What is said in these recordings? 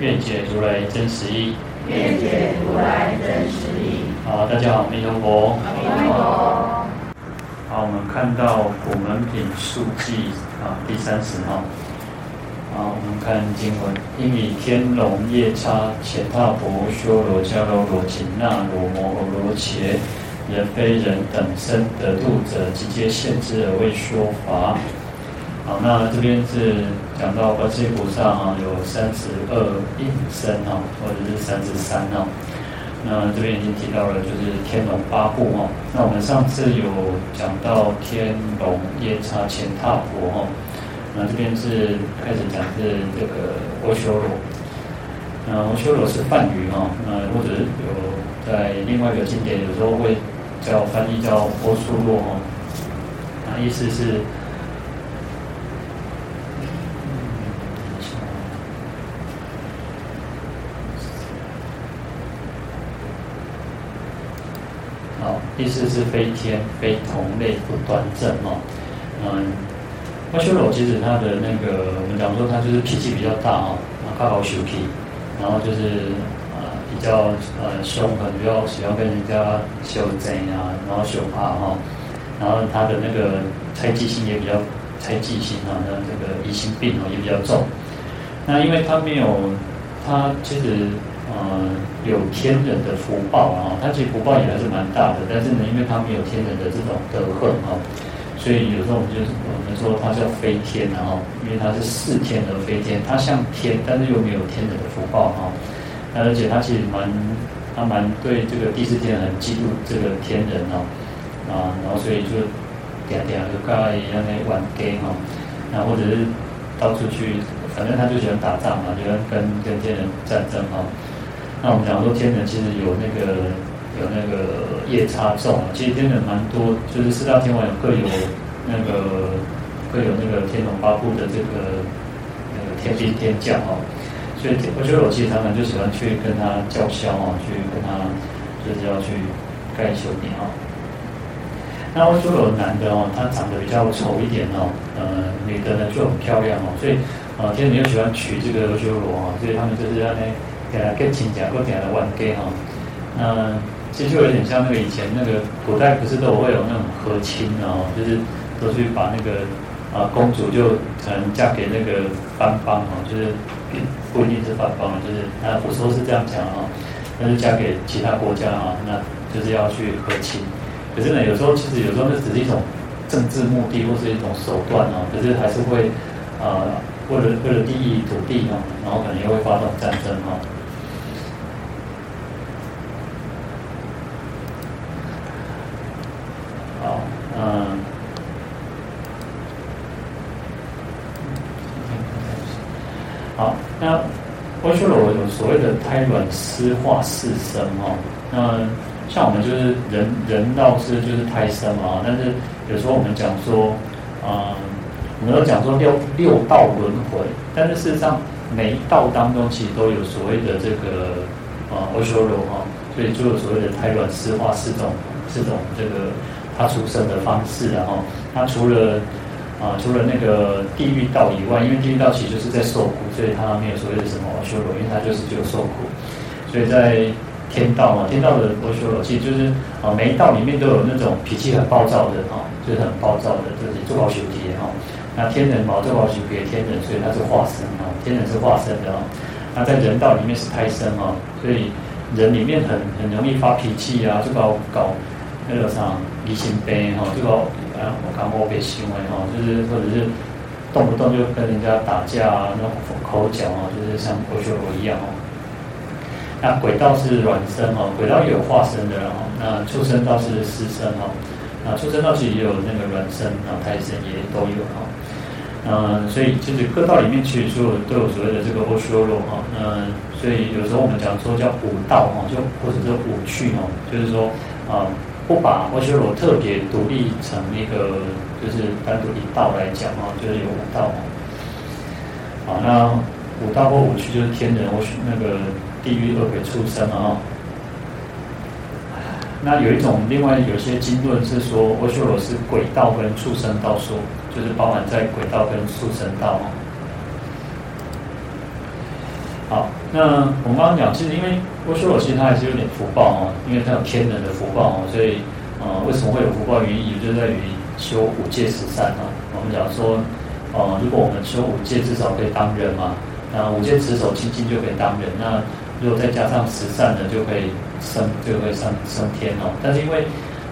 愿解如来真实义。愿解如来真实义。好，大家好，弥陀佛。阿弥陀佛。好，我们看到古门品述记啊，第三十号。好，我们看经文：应以天龙夜叉乾闥婆修罗迦楼罗紧那罗摩诃罗伽人非人等身得度者，即皆现之而为说法。好，那这边是讲到观世音菩萨哈，有三十二应身哈，或者是三十三哈。那这边已经提到了，就是天龙八部哈。那我们上次有讲到天龙夜叉乾闥婆哈。那这边是开始讲是这个阿修罗。那阿修罗是梵语哈，那或者有在另外一个经典有时候会叫翻译叫波修罗哈。那意思是。意思是非天非同类不端正哦，嗯，阿修罗其实他的那个我们讲说他就是脾气比较大哦，靠好修气，然后就是呃比较呃凶狠，比较喜欢跟人家修争啊，然后修怕哈，然后他的那个猜忌心也比较猜忌心啊，那这个疑心病哦也比较重，那因为他没有他其实。呃，有天人的福报啊，他其实福报也还是蛮大的，但是呢，因为他没有天人的这种德行啊，所以有时候我们就是我们说他叫飞天啊，因为他是似天而飞天，他像天，但是又没有天人的福报啊，而且他其实蛮他蛮对这个第四天很嫉妒这个天人哦，啊，然后所以就点点就跟他一样的玩 game 哈，那或者是到处去，反正他就喜欢打仗嘛，喜欢跟跟天人战争哈。那我们讲说天人其实有那个有那个夜叉众，其实天人蛮多，就是四大天王有各有那个各有那个天龙八部的这个那个天兵天将哦，所以我觉得我其实常常就喜欢去跟他叫嚣啊，去跟他就是要去盖修殿啊。那我说有男的哦，他长得比较丑一点哦，呃，女的呢就很漂亮哦，所以啊，天人又喜欢娶这个修罗啊，所以他们就是要那。给他更亲家，或给他玩给哈。那其实就有点像那个以前那个古代不是都会有那种和亲哦，就是都去把那个啊公主就可能嫁给那个藩邦哦，就是不一定是藩邦，就是啊古时候是这样讲啊，那就嫁给其他国家啊，那就是要去和亲。可是呢，有时候其实有时候那只是一种政治目的或是一种手段哦，可是还是会啊为了为了利益土地嘛，然后可能又会发动战争哈。嗯，好，那阿修罗有所谓的胎卵湿化四生哦。那像我们就是人人道是就是胎生嘛，但是有时候我们讲说，啊、嗯，我们都讲说六六道轮回，但是事实上每一道当中其实都有所谓的这个啊阿修罗哈，所以就有所谓的胎卵湿化四种四种这个。他出生的方式，然后他除了啊，除了那个地狱道以外，因为地狱道其实就是在受苦，所以他没有所谓的什么阿修罗，因为他就是只有受苦。所以在天道嘛，天道的阿修罗其实就是啊，每一道里面都有那种脾气很暴躁的啊，就是很暴躁的，就是做好修提哈。那天人嘛，做好修提天人，所以他是化身啊，天人是化身的啊。那在人道里面是胎生啊，所以人里面很很容易发脾气啊，就搞搞。那个啥，疑心病哈，就搞啊，我看过被行为哈，就是或者是动不动就跟人家打架啊，那种口角啊，就是像阿修罗一样哦。那鬼道是卵生哦，鬼道也有化身的哦。那畜生道是湿生哦，那畜生道其实也有那个卵生啊，胎生也都有哈。嗯，所以就是各道里面其实所有都有所谓的这个欧修罗哈，嗯，所以有时候我们讲说叫五道哈，就或者是五趣哦，就是说啊，不把阿修罗特别独立成一个就是单独一道来讲啊，就是有五道哦。好，那五道或五趣就是天人或那个地狱恶鬼畜生啊。那有一种另外有些经论是说，阿修罗是鬼道跟畜生道说，就是包含在鬼道跟畜生道哦。好，那我们刚刚讲，其实因为欧修罗其实他还是有点福报哦，因为他有天人的福报哦，所以呃，为什么会有福报？原因就在于修五戒十善啊。我们讲说，呃，如果我们修五戒，至少可以当人嘛。那五戒持守清净就可以当人。那如果再加上十善呢，就可以升，就会上升天哦。但是因为，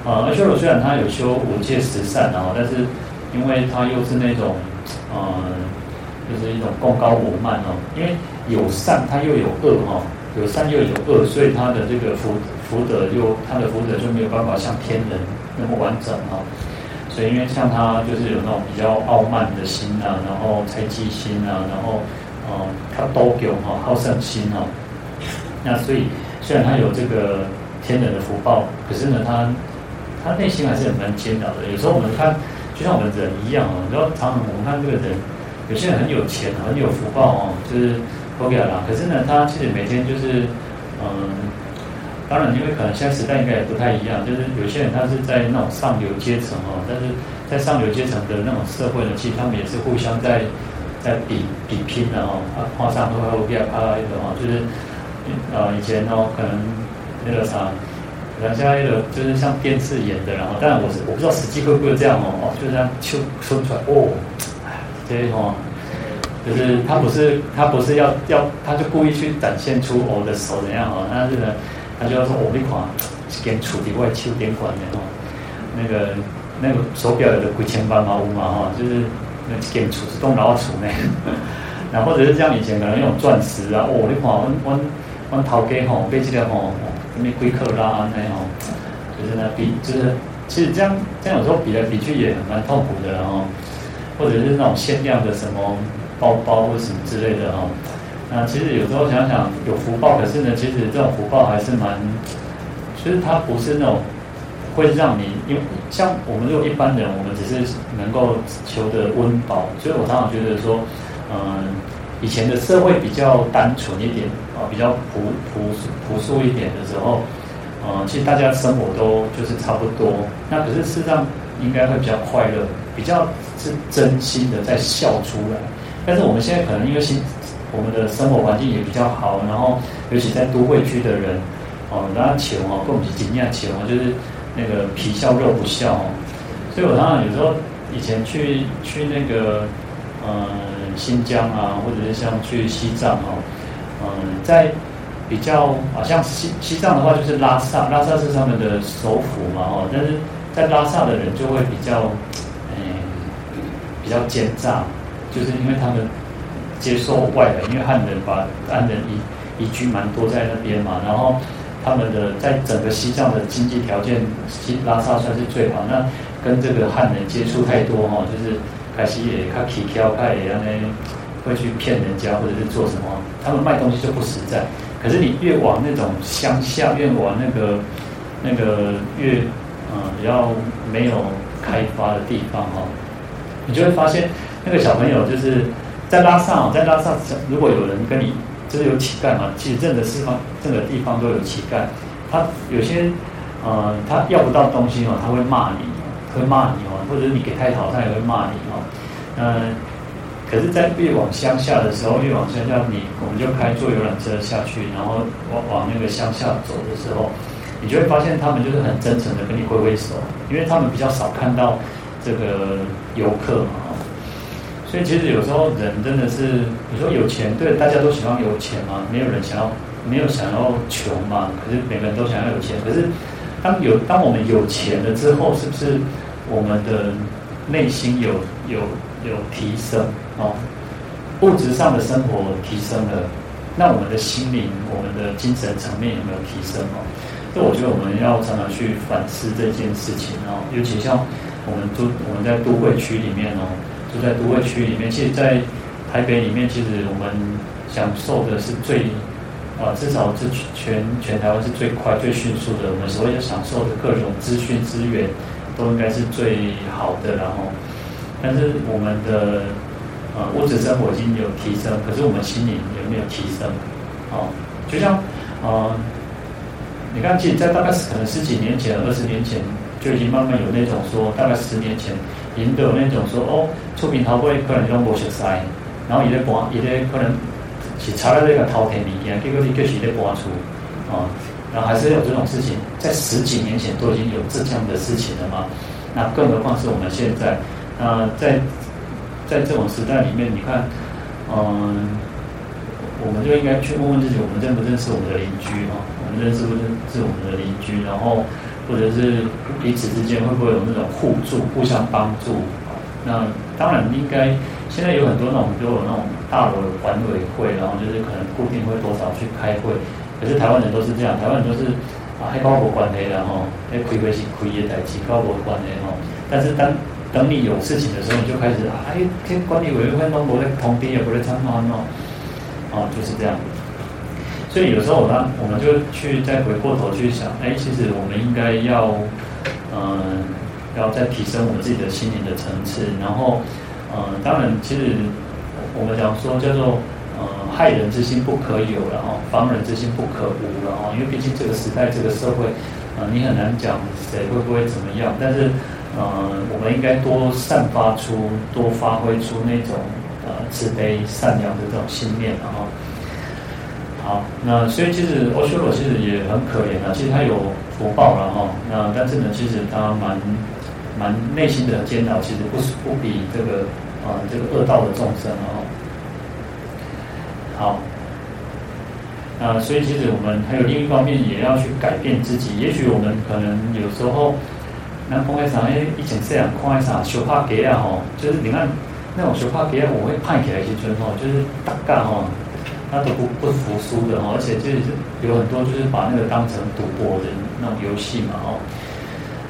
呃，阿修罗虽然他有修五戒十善哦，但是因为他又是那种，呃，就是一种贡高我慢哦。因为有善，他又有恶哈，有善又有恶，所以他的这个福福德又他的福德就没有办法像天人那么完整哈。所以因为像他就是有那种比较傲慢的心啊，然后猜忌心啊，然后呃，他多有哈好胜心哦。那所以，虽然他有这个天人的福报，可是呢，他他内心还是蛮煎熬的。有时候我们看，就像我们人一样哦，你知道，常常我们看这个人，有些人很有钱，很有福报哦，就是 OK 了。可是呢，他其实每天就是，嗯，当然，因为可能现在时代应该也不太一样，就是有些人他是在那种上流阶层哦，但是在上流阶层的那种社会呢，其实他们也是互相在在比比拼的哦，他，画上都会 OK 啊，啊，一个哦，就是。呃，以前哦，可能那个啥，可能现在那个就是像电视演的，然后，当然我是我不知道实际会不会这样哦，哦，就这样就说出来哦，哎，这些哦，就是他不是他不是要要，他就故意去展现出我的手怎样哦，但是呢，他就要说我那款跟处理外秋点款的哦，那个那个手表有的几千万嘛，五嘛哈，就是那跟处置动脑处呢，那或者是像以前可能用钻石啊，哦，那款我我。我头家吼，背这个吼，什么几克拉安尼吼，就是那比，就是其实这样这样有时候比来比去也蛮痛苦的哦，或者是那种限量的什么包包或什么之类的哦。那其实有时候想想有福报，可是呢，其实这种福报还是蛮，其实它不是那种会让你，因为像我们这种一般人，我们只是能够求得温饱，所以我常常觉得说，嗯。以前的社会比较单纯一点啊，比较朴朴朴素一点的时候，呃，其实大家生活都就是差不多。那可是事实上应该会比较快乐，比较是真心的在笑出来。但是我们现在可能因为新我们的生活环境也比较好，然后尤其在都会区的人，哦，然后穷哦，跟我们是一样穷哦，就是那个皮笑肉不笑哦。所以我常常有时候以前去去那个，呃。新疆啊，或者是像去西藏哦，嗯，在比较啊，像西西藏的话，就是拉萨，拉萨是他们的首府嘛哦，但是在拉萨的人就会比较，嗯，比较奸诈，就是因为他们接受外来，因为汉人把汉人移移居蛮多在那边嘛，然后他们的在整个西藏的经济条件，西拉萨算是最好，那跟这个汉人接触太多哈，就是。开始也他起挑，他也那会去骗人家，或者是做什么？他们卖东西就不实在。可是你越往那种乡下，越往那个那个越嗯比较没有开发的地方哈，你就会发现那个小朋友就是在拉萨，在拉萨，如果有人跟你就是有乞丐嘛，其实任何地方任何地方都有乞丐。他有些呃他要不到东西哦，他会骂你。会骂你哦，或者你给太好，他也会骂你哦。嗯，可是，在越往乡下的时候，越往乡下，你我们就开坐游览车下去，然后往往那个乡下走的时候，你就会发现他们就是很真诚的跟你挥挥手，因为他们比较少看到这个游客嘛。所以其实有时候人真的是，你说有钱，对，大家都喜欢有钱嘛，没有人想要，没有想要穷嘛。可是每个人都想要有钱，可是当有当我们有钱了之后，是不是？我们的内心有有有提升哦，物质上的生活提升了，那我们的心灵、我们的精神层面有没有提升哦？这我觉得我们要常常去反思这件事情哦。尤其像我们都我们在都会区里面哦，住在都会区里面，其实，在台北里面，其实我们享受的是最啊，至少是全全台湾是最快、最迅速的。我们所谓的享受的各种资讯资源，都应该是最好的。然后，但是我们的呃物质生活已经有提升，可是我们心灵有没有提升？哦，就像呃，你看，其实，在大概是可能十几年前、二十年前，就已经慢慢有那种说，大概十年前，已经都有那种说，哦，出品头会可能用无熟塞，然后伊咧搬，伊咧可能。是查了这个滔天物件，结果你就是在播出，啊，然后还是有这种事情，在十几年前都已经有这样的事情了嘛？那更何况是我们现在，那在在这种时代里面，你看，嗯，我们就应该去问问自己，我们认不认识我们的邻居啊？我们认识不认识我们的邻居？然后或者是彼此之间会不会有那种互助、互相帮助？那当然应该。现在有很多那种，都有那种大楼的管委会，然后就是可能固定会多少去开会。可是台湾人都是这样，台湾人都是啊，还高过管理的哈，还亏亏是亏业代志，高过管理哈。但是当等你有事情的时候，你就开始啊，哎，听管理委员会都不在旁边，也不在参观哦，哦，就是这样。所以有时候呢，我们就去再回过头去想，哎，其实我们应该要嗯、要再提升我们自己的心灵的层次，然后。呃，当然，其实我们讲说叫做呃，害人之心不可有，然后防人之心不可无，然后因为毕竟这个时代、这个社会，呃，你很难讲谁会不会怎么样，但是呃，我们应该多散发出、多发挥出那种呃慈悲、善良的这种心念，然后好，那所以其实欧修罗其实也很可怜啊，其实他有福报了哈，那但是呢，其实他蛮蛮内心的煎熬，其实不是不比这个。啊，这个恶道的众生哦，好，那所以其实我们还有另一方面也要去改变自己。也许我们可能有时候，南风会上哎，以前这样看一下修帕给啊吼，就是你看那种修帕给啊，我会派起来一些尊吼，就是大概哈，他都不不服输的哈，而且就是有很多就是把那个当成赌博的那种游戏嘛哦，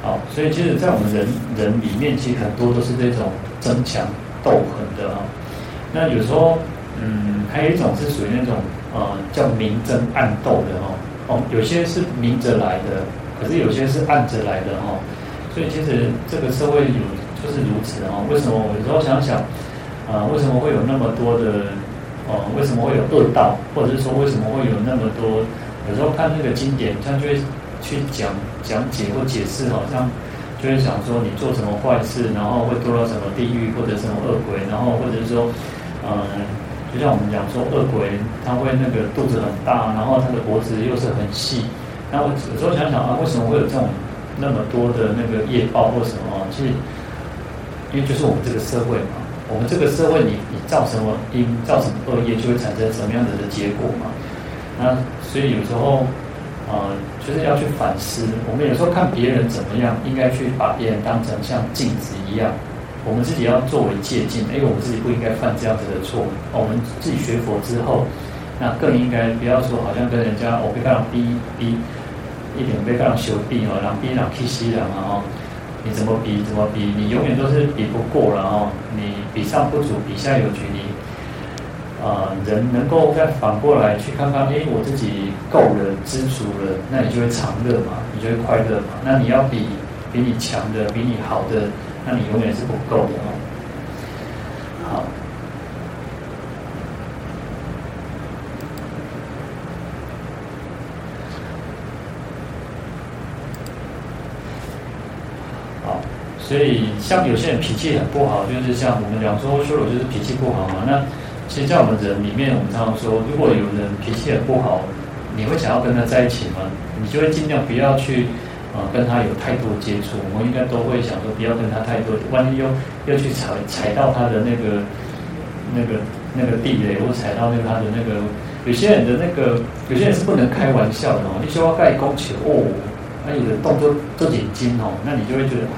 好，所以其实，在我们人人里面，其实很多都是这种争强。斗狠的啊，那有时候，嗯，还有一种是属于那种呃叫明争暗斗的哦，哦，有些是明着来的，可是有些是暗着来的哦，所以其实这个社会有就是如此哦。为什么我有时候想想，啊、呃，为什么会有那么多的，哦、为什么会有恶道，或者是说为什么会有那么多？有时候看那个经典，他就会去讲讲解或解释，好像。就会想说你做什么坏事，然后会堕到什么地狱或者什么恶鬼，然后或者是说，嗯，就像我们讲说恶鬼，他会那个肚子很大，然后他的脖子又是很细。然后有时候想想啊，为什么会有这种那么多的那个业报或什么？其实，因为就是我们这个社会嘛，我们这个社会你你造什么因，造什么恶业，就会产生什么样子的结果嘛。那所以有时候。呃，就是要去反思。我们有时候看别人怎么样，应该去把别人当成像镜子一样。我们自己要作为借鉴，因为我们自己不应该犯这样子的错误。我们自己学佛之后，那更应该不要说好像跟人家我被干扰逼逼，一点被干扰修逼哦，然后逼人气死人啊！哦，你怎么比怎么比，你永远都是比不过了哦。你比上不足，比下有余，你。啊、人能够再反过来去看看，哎，我自己够了，知足了，那你就会长乐嘛，你就会快乐嘛。那你要比比你强的，比你好的，那你永远是不够的哦。好，好，所以像有些人脾气很不好，就是像我们讲说说就是脾气不好嘛，那。其实，在我们人里面，我们常常说，如果有人脾气很不好，你会想要跟他在一起吗？你就会尽量不要去，呃，跟他有太多接触。我们应该都会想说，不要跟他太多，万一又又去踩踩到他的那个、那个、那个地雷，或踩到那个他的那个，有些人的那个，有些人是不能开玩笑的哦。你说要盖公球哦，那有的动作都眼睛哦，那你就会觉得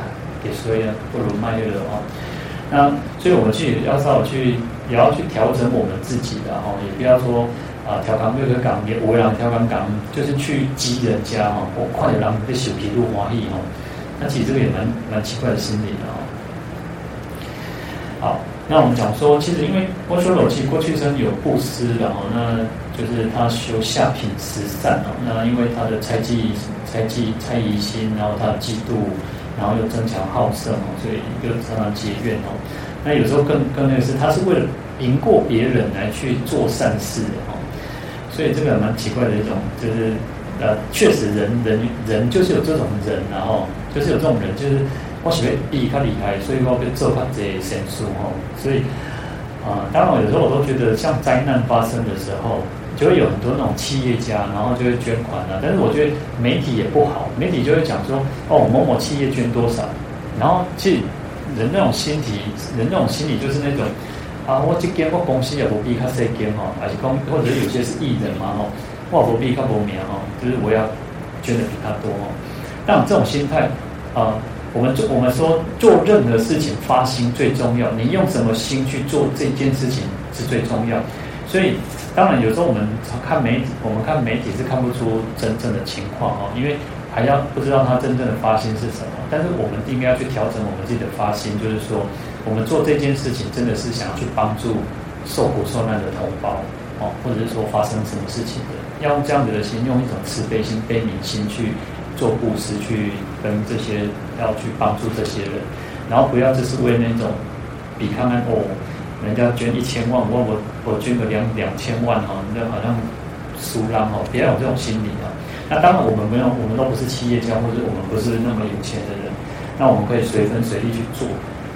所以呢？不如卖这个哦。那所以我们去要稍微去。也要去调整我们自己的哈，也不要说啊调岗六个岗，也不会让调岗岗，就是去激人家哈，我快点让你的小皮路华裔哈，那其实这个也蛮蛮奇怪的心理的哈。好，那我们讲说，其实因为阿修罗其实过去生有布施的哦，那就是他修下品慈善哦，那因为他的猜忌、猜忌、猜疑心，然后他的嫉妒，然后又争强好胜哦，所以又常常结怨哦。那有时候更更那个是，他是为了赢过别人来去做善事的哦，所以这个蛮奇怪的一种，就是呃，确实人人人就是有这种人，然后就是有这种人，就是。我喜欢比他厉害，所以我要做他这些善事哦。所以啊、当然有时候我都觉得，像灾难发生的时候，就会有很多那种企业家，然后就会捐款啊。但是我觉得媒体也不好，媒体就会讲说，哦，某某企业捐多少，然后其实人那种心体，人那种心理就是那种啊，我这间我公司也不比他这间哈，而且公或者有些是艺人嘛哈，我不比他无名哈，就是我要捐的比他多哈。但这种心态啊。我们做我们说做任何事情发心最重要，你用什么心去做这件事情是最重要。所以当然有时候我们看媒体，我们看媒体是看不出真正的情况哦，因为还要不知道他真正的发心是什么。但是我们应该要去调整我们自己的发心，就是说我们做这件事情真的是想要去帮助受苦受难的同胞哦，或者是说发生什么事情的，要用这样子的心，用一种慈悲心、悲悯心去。做布施去跟这些要去帮助这些人，然后不要只是为那种比看看哦，人家捐一千万，我我我捐个两两千万哈，那好像输浪哦，不要有这种心理啊。那当然我们没有，我们都不是企业家，或者我们不是那么有钱的人，那我们可以随分随力去做。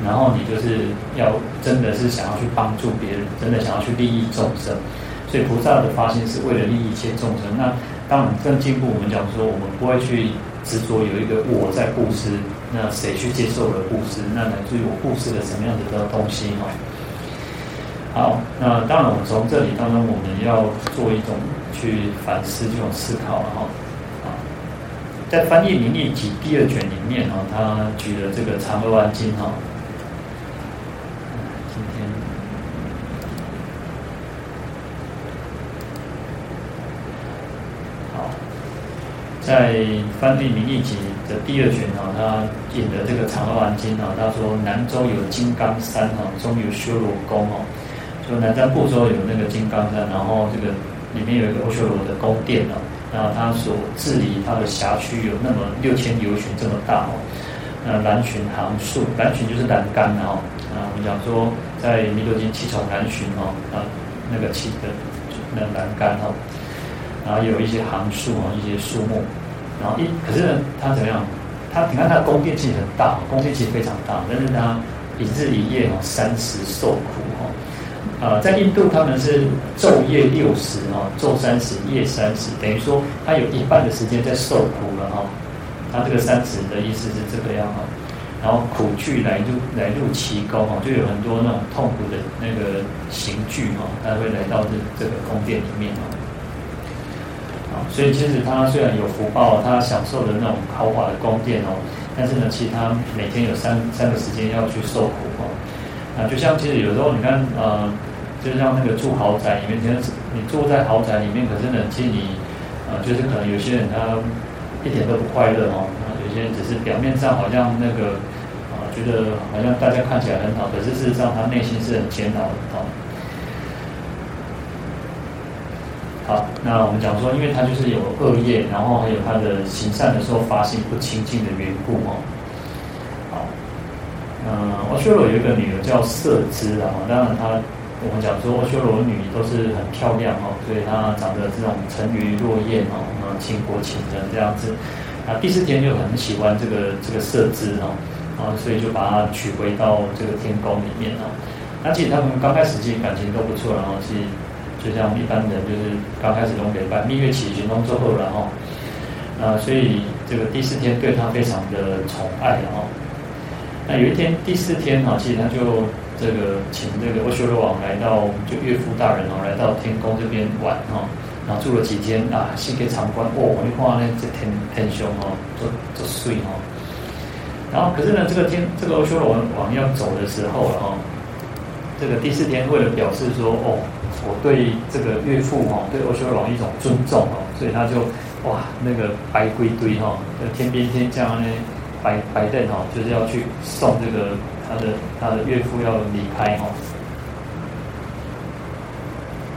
然后你就是要真的是想要去帮助别人，真的想要去利益众生。所以菩萨的发心是为了利益一切众生。那当然更进步，我们讲说，我们不会去执着有一个我在布施，那谁去接受了布施？那来自于我布施了什么样子的东西哈？好，那当然我们从这里当中，我们要做一种去反思这种思考了哈。啊，在翻译名义集第二卷里面哈，他举了这个长阿含经哈。在翻译名义集的第二卷哈，他引的这个长阿含经哈，他说南州有金刚山哈，中有修罗宫哦，说南瞻部洲有那个金刚山，然后这个里面有一个阿修罗的宫殿哦，然后他所治理他的辖区有那么六千由旬这么大哦，那栏楯行树，栏楯就是栏杆哦，啊，我们讲说在弥勒经七重栏楯哦，啊，那个七的那栏杆哦。然后有一些行树啊，一些树木，然后一可是呢，它怎么样？它你看它的宫殿其实很大，宫殿其实非常大，但是它一日一夜哦，三十受苦。呃，在印度他们是昼夜六时哦，昼三十，夜三十，等于说他有一半的时间在受苦了哈。他这个三十的意思是这个样哈。然后苦具来入来入其宫哈，就有很多那种痛苦的那个刑具哈，他会来到这这个宫殿里面哈。所以其实他虽然有福报，他享受的那种豪华的宫殿哦，但是呢，其实他每天有三三个时间要去受苦哦。啊，就像其实有时候你看，呃，就像那个住豪宅里面，你你住在豪宅里面，可是呢，其实你，呃，就是可能有些人他一点都不快乐哦，有些人只是表面上好像那个，啊，觉得好像大家看起来很好，可是事实上他内心是很煎熬的哦。好，那我们讲说，因为他就是有恶业，然后还有他的行善的时候发心不清净的缘故哦。好，嗯，阿修罗有一个女儿叫色肢啊，当然他我们讲说修罗女都是很漂亮哦，所以她长得这种沉鱼落雁哦，啊，倾国倾城这样子。那第四天就很喜欢这个这个色肢哦，啊，所以就把她娶回到这个天宫里面哦。那其实他们刚开始其实感情都不错，然后是。就像一般人，就是刚开始都给办蜜月期行动之后，然后，啊，所以这个第四天对他非常的宠爱，哦，那有一天第四天哈，其实他就这个请这个欧修罗王来到，就岳父大人哦，来到天宫这边玩哈，然后住了几天啊，细给长官哦，你看那这天天凶哦，就就睡哦，然后可是呢，这个天这个欧修罗王王要走的时候了哈，这个第四天为了表示说哦。我对这个岳父哈，对欧修罗王一种尊重哦，所以他就哇那个白龟堆哈，天边天将呢白白凳哈，就是要去送这个他的他的岳父要离开哈。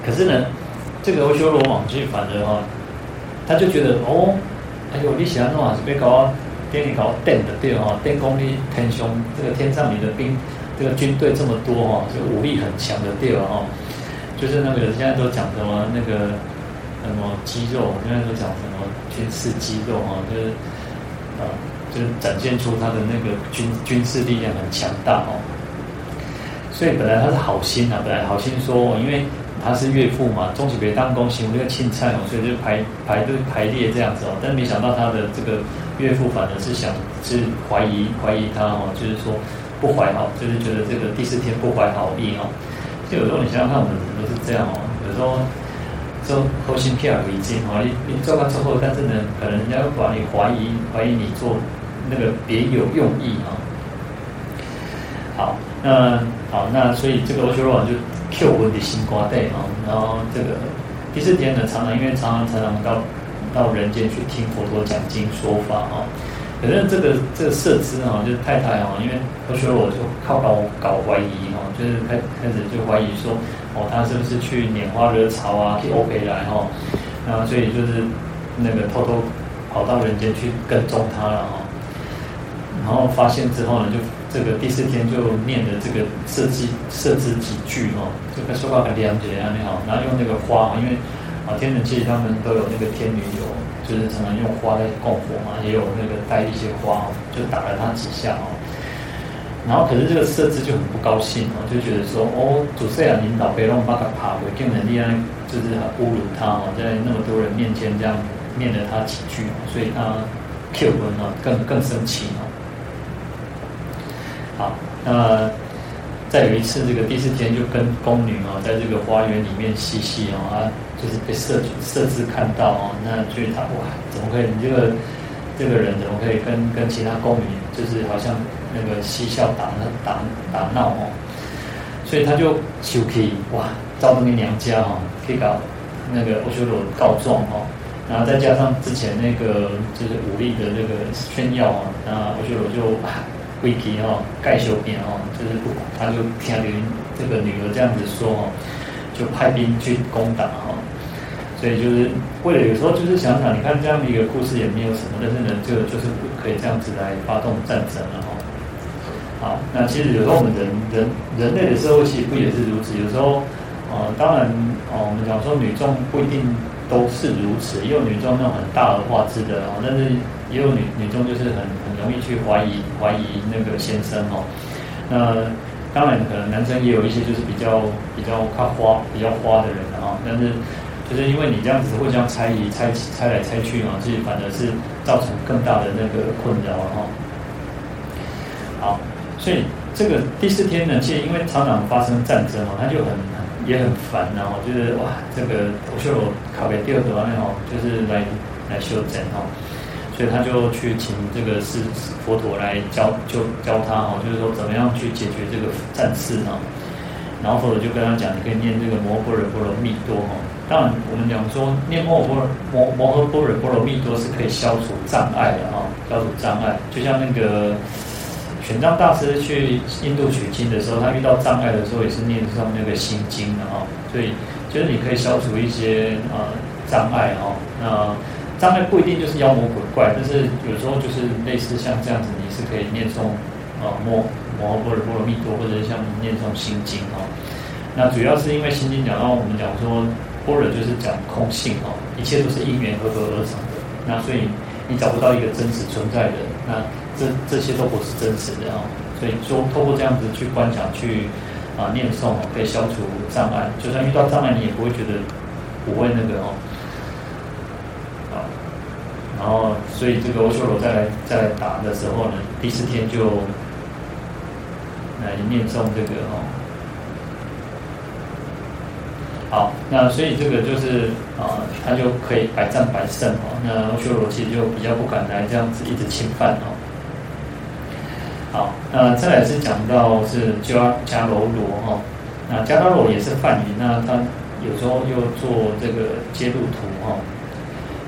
可是呢，这个欧修罗王就反而哈，他就觉得哦，哎呦，你想弄啊，是被搞给你搞电的对哈，电功力天凶，这个天上你的兵，这个军队这么多哈，这个武力很强的对哈，就是那个现在都讲什么那个什么肌肉，现在都讲什么军事肌肉哈，就是啊，就是展现出他的那个军军事力量很强大哦。所以本来他是好心啊，本来好心说，因为。他是岳父嘛，中起别当公行，我那个庆菜哦，所以就排排队排列这样子哦。但没想到他的这个岳父反而是想是怀疑怀疑他哦，就是说不怀好，就是觉得这个第四天不怀好意哦。就有时候你想想看，我们人都是这样哦。有时候说后心偏而为之哦，你你做完之后，但是呢，可能人家会把你怀疑怀疑你做那个别有用意啊。好，那好，那所以这个欧修罗王就。Q 我的新瓜带啊，然后这个第四天呢，常常因为常常常常到到人间去听佛陀讲经说法啊，可是这个这个设置啊，就是太太啊，因为欧修罗就靠搞搞怀疑哈，就是开开始就怀疑说，哦，他是不是去拈花惹草啊，去欧北来哈，然后所以就是那个偷偷跑到人间去跟踪他了哈，然后发现之后呢，就。这个第四天就念的这个设计设置几句哦，这个说话很良解啊，你好，然后用那个花，因为啊天人其实他们都有那个天女油，就是常常用花来供火嘛，也有那个带一些花哦，就打了他几下哦，然后可是这个设置就很不高兴哦，就觉得说哦，主持人领导别让把他爬回，更能力啊，就是很侮辱他哦，在那么多人面前这样念了他几句，所以他 Q 文哦更更生气哦。那再有一次，这个第四天就跟宫女啊，在这个花园里面嬉戏哦，啊，就是被摄摄制看到哦，那觉得他哇，怎么可以？你这个这个人怎么可以跟跟其他宫女，就是好像那个嬉笑打打打闹哦？所以他就求可以哇，到那个娘家哦，可以搞那个欧修罗告状哦，然后再加上之前那个就是武力的那个炫耀啊，那欧修罗就。回去哦，盖修边哦，就是不，他就听您这个女儿这样子说哦，就派兵去攻打哈。所以就是为了有时候就是想想，你看这样的一个故事也没有什么，但是呢，就就是可以这样子来发动战争了哈。好，那其实有时候我们人人人类的社会其实不也是如此？有时候呃，当然哦，我们讲说女众不一定都是如此，也有女众那种很大而化之的哦，但是也有女女众就是很。容易去怀疑怀疑那个先生哦，那当然可能男生也有一些就是比较比较靠花比较花的人啊，但是就是因为你这样子互相猜疑猜猜来猜去嘛，其实反而是造成更大的那个困扰哈。好，所以这个第四天呢，其实因为常常发生战争哦，他就很也很烦，然后就是哇，这个我修罗考给第二个那哦，就是来来修整哦。所以他就去请这个是佛陀来教，就教他哦，就是说怎么样去解决这个战事呢？然后佛陀就跟他讲，你可以念这个摩诃般若波罗蜜多哈。当然，我们讲说念摩诃摩摩诃般若波罗蜜多是可以消除障碍的哈，消除障碍。就像那个玄奘大师去印度取经的时候，他遇到障碍的时候也是念上那个心经的哈。所以就是你可以消除一些呃障碍哈。那障碍不一定就是妖魔鬼怪，但是有时候就是类似像这样子，你是可以念诵啊摩摩诃般若波罗蜜多，或者是像念诵心经哈。那主要是因为心经讲到我们讲说般若就是讲空性哈，一切都是因缘合合而成的。那所以你找不到一个真实存在的，那这这些都不是真实的啊。所以说透过这样子去观想去啊念诵，可以消除障碍。就算遇到障碍，你也不会觉得不会那个哦。然后，所以这个欧修罗再来再来打的时候呢，第四天就来念诵这个哦。好，那所以这个就是啊，他就可以百战百胜哦。那欧修罗其实就比较不敢来这样子一直侵犯哦。好，那再来是讲到是迦迦罗罗哈，那迦罗罗也是梵语，那他有时候又做这个揭露图哈。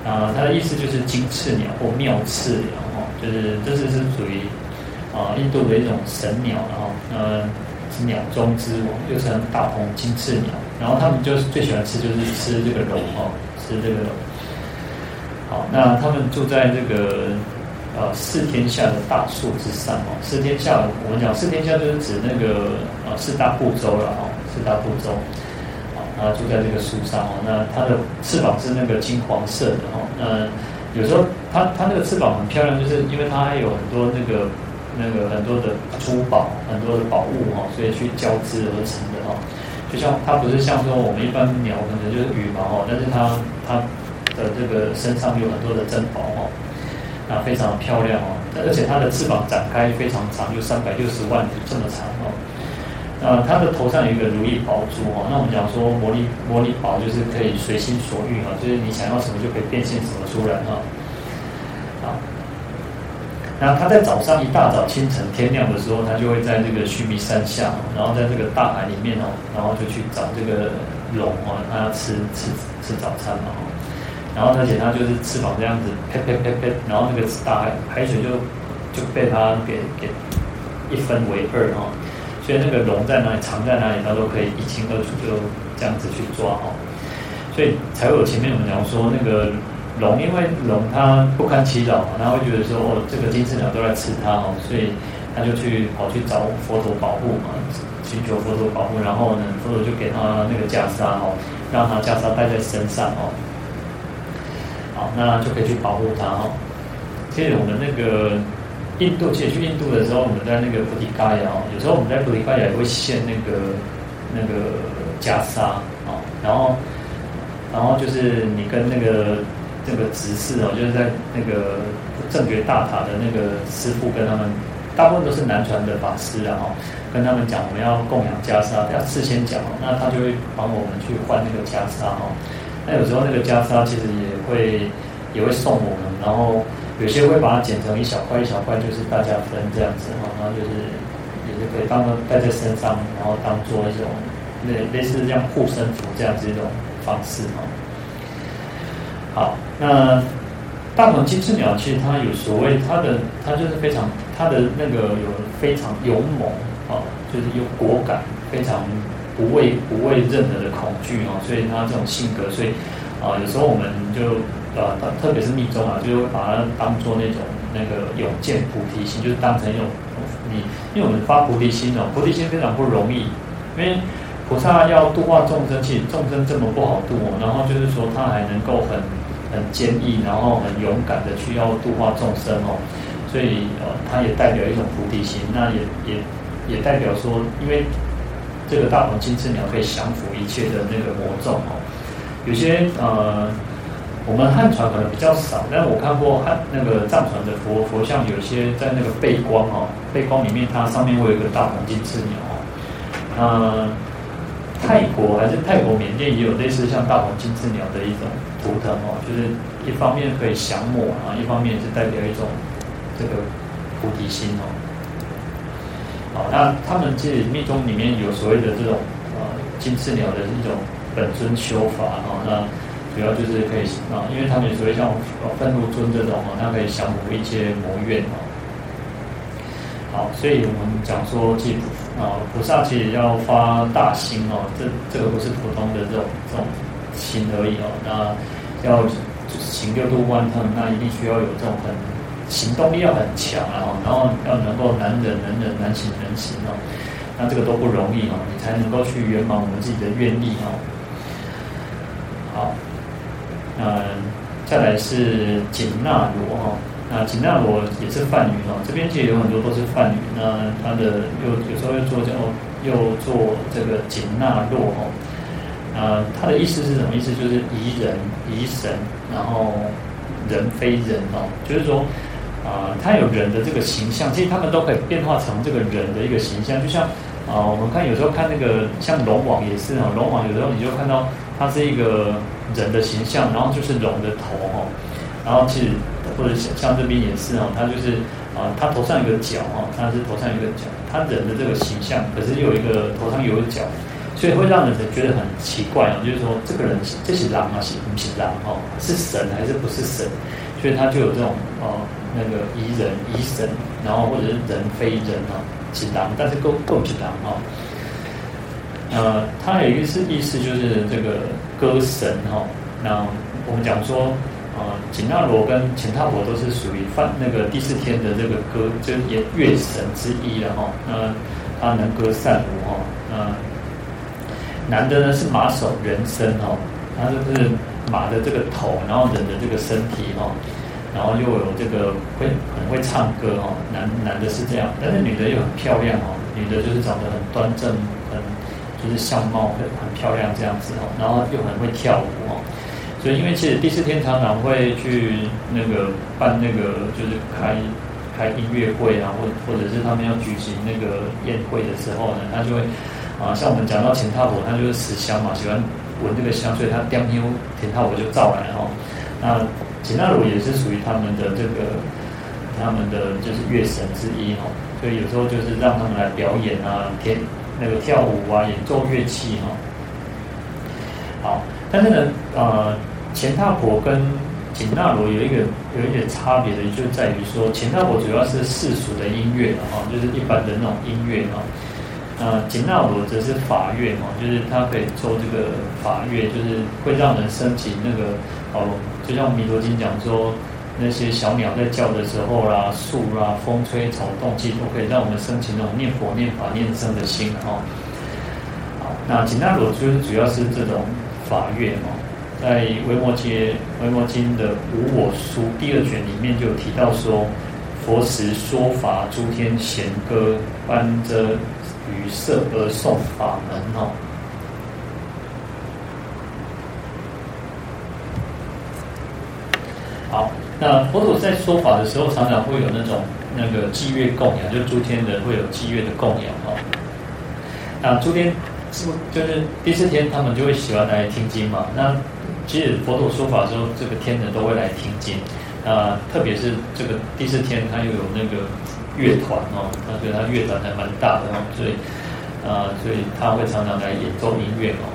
啊，它的意思就是金翅鸟或妙翅鸟哈，就是这是是属于啊，印度的一种神鸟，然后呃是鸟中之王，又称大鹏金翅鸟，然后他们就是最喜欢吃就是吃这个龙哦，吃这个龙。好，那他们住在这个呃四天下的大树之上哦，四天下我们讲四天下就是指那个呃四大部洲了哦，四大部洲。啊，住在这个树上哦，那它的翅膀是那个金黄色的哦，那。有时候它它那个翅膀很漂亮，就是因为它还有很多那个那个很多的珠宝，很多的宝物哈，所以去交织而成的哈。就像它不是像说我们一般鸟可能就是羽毛哈，但是它它的这个身上有很多的珍宝哈，啊非常漂亮哦，而且它的翅膀展开非常长，有三百六十万这么长哦。呃，他的头上有一个如意宝珠哈，那我们讲说魔力魔力宝就是可以随心所欲哈，就是你想要什么就可以变现什么出来哈。啊，那他在早上一大早清晨天亮的时候，他就会在这个须弥山下，然后在这个大海里面哦，然后就去找这个龙哦，他要吃吃吃早餐嘛，然后而且他就是翅膀这样子啪啪啪啪，然后那个大海海水就就被他给给一分为二哈。所以那个龙在哪里，藏在哪里，他都可以一清二楚，就这样子去抓哦。所以才会有前面我们讲说那个龙，因为龙它不堪其扰嘛，它会觉得说哦，这个金翅鸟都在吃它哦，所以它就去跑去找佛陀保护嘛，寻求佛陀保护。然后呢，佛陀就给他那个袈裟哦，让他袈裟带在身上哦。好，那就可以去保护它哦。其实我们那个。印度，其实去印度的时候，我们在那个菩提伽耶哦，有时候我们在菩提伽耶也会献那个那个袈裟哦，然后然后就是你跟那个那个执事哦，就是在那个正觉大塔的那个师父跟他们，大部分都是南传的法师啊，跟他们讲我们要供养袈裟，要事先讲，那他就会帮我们去换那个袈裟哦，那有时候那个袈裟其实也会也会送我们，然后。有些会把它剪成一小块一小块，就是大家分这样子哈，然后就是也是可以当做带在身上，然后当做一种类类似像护身符这样子一种方式哈。好，那大鹏金翅鸟其实它有所谓它的它就是非常它的那个有非常勇猛啊，就是有果敢，非常不畏不畏任何的恐惧啊，所以它这种性格，所以啊有时候我们就。呃，特特别是密宗啊，就是会把它当做那种那个永见菩提心，就是当成一种你，因为我们发菩提心哦，菩提心非常不容易，因为菩萨要度化众生，其实众生这么不好度哦，然后就是说他还能够很很坚毅，然后很勇敢的去要度化众生哦，所以呃，它也代表一种菩提心，那也也也代表说，因为这个大鹏金翅鸟可以降服一切的那个魔咒哦，有些呃。我们汉传可能比较少，但我看过汉那个藏传的佛佛像，有些在那个背光哦，背光里面它上面会有一个大鹏金翅鸟哦。呃，泰国还是泰国缅甸也有类似像大鹏金翅鸟的一种图腾哦，就是一方面可以降魔啊，一方面是代表一种这个菩提心哦。好，那他们其实密宗里面有所谓的这种呃金翅鸟的一种本尊修法哦，那。主要就是可以啊，因为他们有所谓像愤怒尊这种哦，它可以降服一些魔怨哦。好，所以我们讲说，其实啊，菩萨其实要发大心哦，这这个不是普通的这种这种心而已哦。那要行六度万行，那一定需要有这种很行动力要很强啊，然后要能够难忍能忍，难行能行哦。那这个都不容易哦，你才能够去圆满我们自己的愿力哦。好。嗯，再来是紧那罗哈，那紧那罗也是梵语哈，这边其实有很多都是梵语，那它的又有时候又做叫又做这个紧那罗哈，啊，它的意思是什么意思？就是疑人疑神，然后人非人哦，就是说啊，它有人的这个形象，其实他们都可以变化成这个人的一个形象，就像啊，我们看有时候看那个像龙王也是哦，龙王有时候你就看到它是一个。人的形象，然后就是龙的头哈，然后其实或者像这边也是哦，它就是啊，它头上有个角哈，它是头上有个角，它人的这个形象，可是又有一个头上有个角，所以会让人觉得很奇怪哦，就是说这个人这是狼啊，是不是狼哦？是神还是不是神？所以他就有这种哦，那个疑人疑神，然后或者是人非人啊，是狼，但是够够是狼哈。呃，他有一个是意思就是这个歌神哈。那我们讲说，呃，紧那罗跟乾闥婆都是属于梵那个第四天的这个歌，就是也乐神之一了哈。那他能歌善舞哈。那男的呢是马首人身哦，他就是马的这个头，然后人的这个身体哦，然后又有这个会很会唱歌哦。男男的是这样，但是女的又很漂亮哦，女的就是长得很端正，就是相貌很很漂亮这样子哦，然后又很会跳舞哦。所以因为其实第四天常常会去那个办那个就是开开音乐会啊，或或者是他们要举行那个宴会的时候呢，他就会。啊，像我们讲到乾闥婆，他就是死香嘛，喜欢闻这个香，所以他点香，乾闥婆就照来哦。那紧那罗也是属于他们的这个，他们的就是乐神之一哈，所以有时候就是让他们来表演啊，天那个跳舞啊，演奏乐器哈。好，但是呢，呃，乾闥婆跟紧那罗有一个有一点差别的，就在于说，乾闥婆主要是世俗的音乐哈，就是一般的那种音乐哈。呃，紧那罗则是法乐嘛，就是它可以做这个法乐，就是会让人升起那个哦，就像《弥陀经》讲说，那些小鸟在叫的时候啦，树啦，风吹草动，其实都可以让我们升起那种念佛、念法、念僧的心哈。好，那紧那罗就是主要是这种法乐嘛，在《维摩诘维摩经》的无我书第二卷里面就有提到说，佛时说法，诸天咸歌，般遮。语色而送法门哦，好，那佛陀在说法的时候，常常会有那种那个祭乐供养，就诸天人会有祭乐的供养哦。那诸天是不就是第四天，他们就会喜欢来听经嘛。那其实佛陀说法的时候，这个天人都会来听经。啊，特别是这个第四天，他又有那个。乐团哦，他觉得他乐团还蛮大的哦，所以啊、所以他会常常来演奏音乐哦。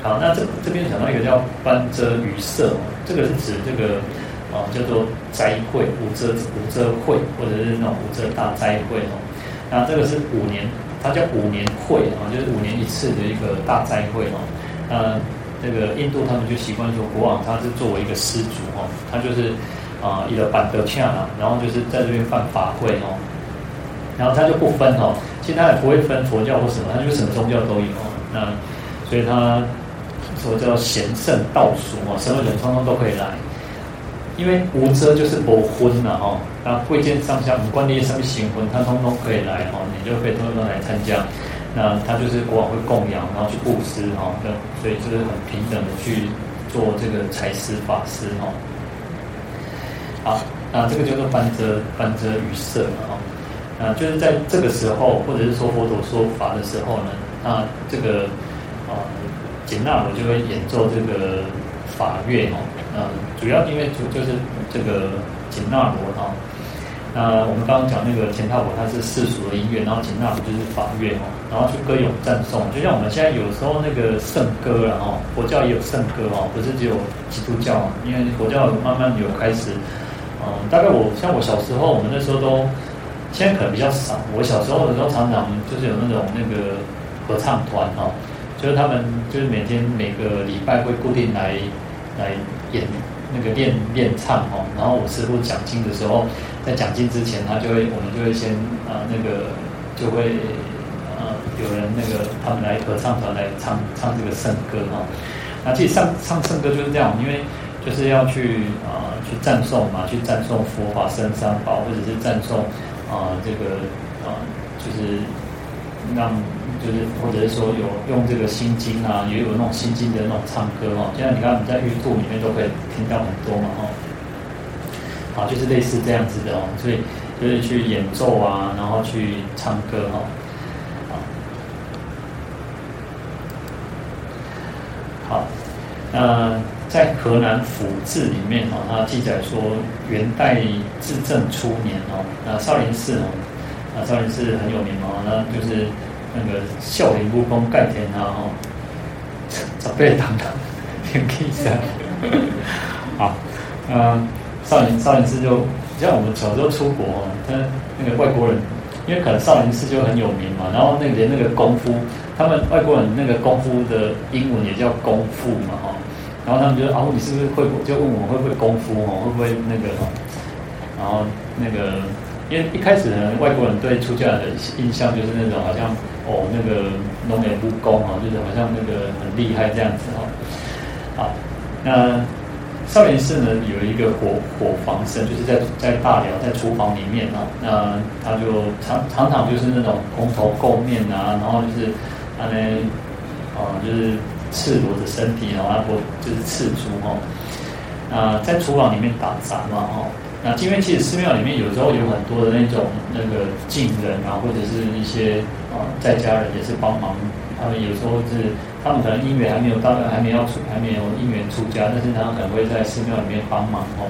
好，那这这边讲到一个叫般遮语色哦，这个是指这个哦、叫做斋会无遮无遮会，或者是那种无遮大斋会哦。那这个是五年，它叫五年会啊，就是五年一次的一个大斋会哦。那这个印度他们就习惯说，国王他是作为一个施主哦，他就是。啊，一个板德恰啊，然后就是在这边办法会哦，然后他就不分哦，其实他也不会分佛教或什么，他就什么宗教都有哦。那所以他说叫贤圣道俗哦，什么人通通都可以来，因为无遮就是不婚了哦。那贵贱上下，五官那些什么行婚，他通通可以来哦，你就可以通通来参加。那他就是国王会供养，然后去布施哈，所以就是很平等的去做这个财施法施哈。好，那这个叫做翻遮翻遮语色嘛，啊，就是在这个时候，或者是说佛陀说法的时候呢，那这个啊，简那我就会演奏这个法乐哦，呃，主要因为主就是这个简那罗哈，那我们刚刚讲那个乾闥婆，它是世俗的音乐，然后简那罗就是法乐哦，然后去歌咏赞颂，就像我们现在有时候那个圣歌了哈，佛教也有圣歌哦，不是只有基督教，因为佛教慢慢有开始。嗯，大概我像我小时候，我们那时候都，现在可能比较少。我小时候的时候，常常就是有那种那个合唱团哦，就是他们就是每天每个礼拜会固定来来演那个练练唱哦。然后我师傅讲经的时候，在讲经之前，他就会我们就会先啊那个就会呃有人那个他们来合唱团来唱唱这个圣歌哈。那其实唱唱圣歌就是这样，因为。就是要去啊、呃，去赞颂嘛，去赞颂佛法僧三宝，或者是赞颂啊、这个啊、呃，就是让，就是或者是说有用这个心经啊，也有那种心经的那种唱歌哦。现在你看你在 YouTube 里面都可以听到很多嘛，哦，好，就是类似这样子的哦，所以就是去演奏啊，然后去唱歌哈，好，好，那。在《河南府志》里面哈，它记载说，元代至正初年哦，那少林寺哦，那少林寺很有名嘛，那就是那个少林武功盖天哈哦，长辈堂堂，天梯山。好，嗯，少林少林寺就像我们小时候出国哦，他那个外国人，因为可能少林寺就很有名嘛，然后那个连那个功夫，他们外国人那个功夫的英文也叫功夫嘛哈，然后他们就说啊，你是不是会？就问我会不会功夫哦，会不会那个？然后那个，因为一开始呢，外国人对出家人的印象就是那种好像哦，那个龙眼武功啊，就是好像那个很厉害这样子哈。好，那少林寺呢有一个火火房僧，就是在在大寮在厨房里面啊，那他就常常常就是那种蓬头垢面啊，然后就是他呢啊就是赤裸着身体啊，不就是赤足哦，啊在厨房里面打杂嘛哦。那因为其实寺庙里面有时候有很多的那种那个近人啊，或者是一些啊在家人也是帮忙。他们有时候是他们可能姻缘还没有到，还没有出，还没有姻缘出家，但是他们可能会在寺庙里面帮忙哦。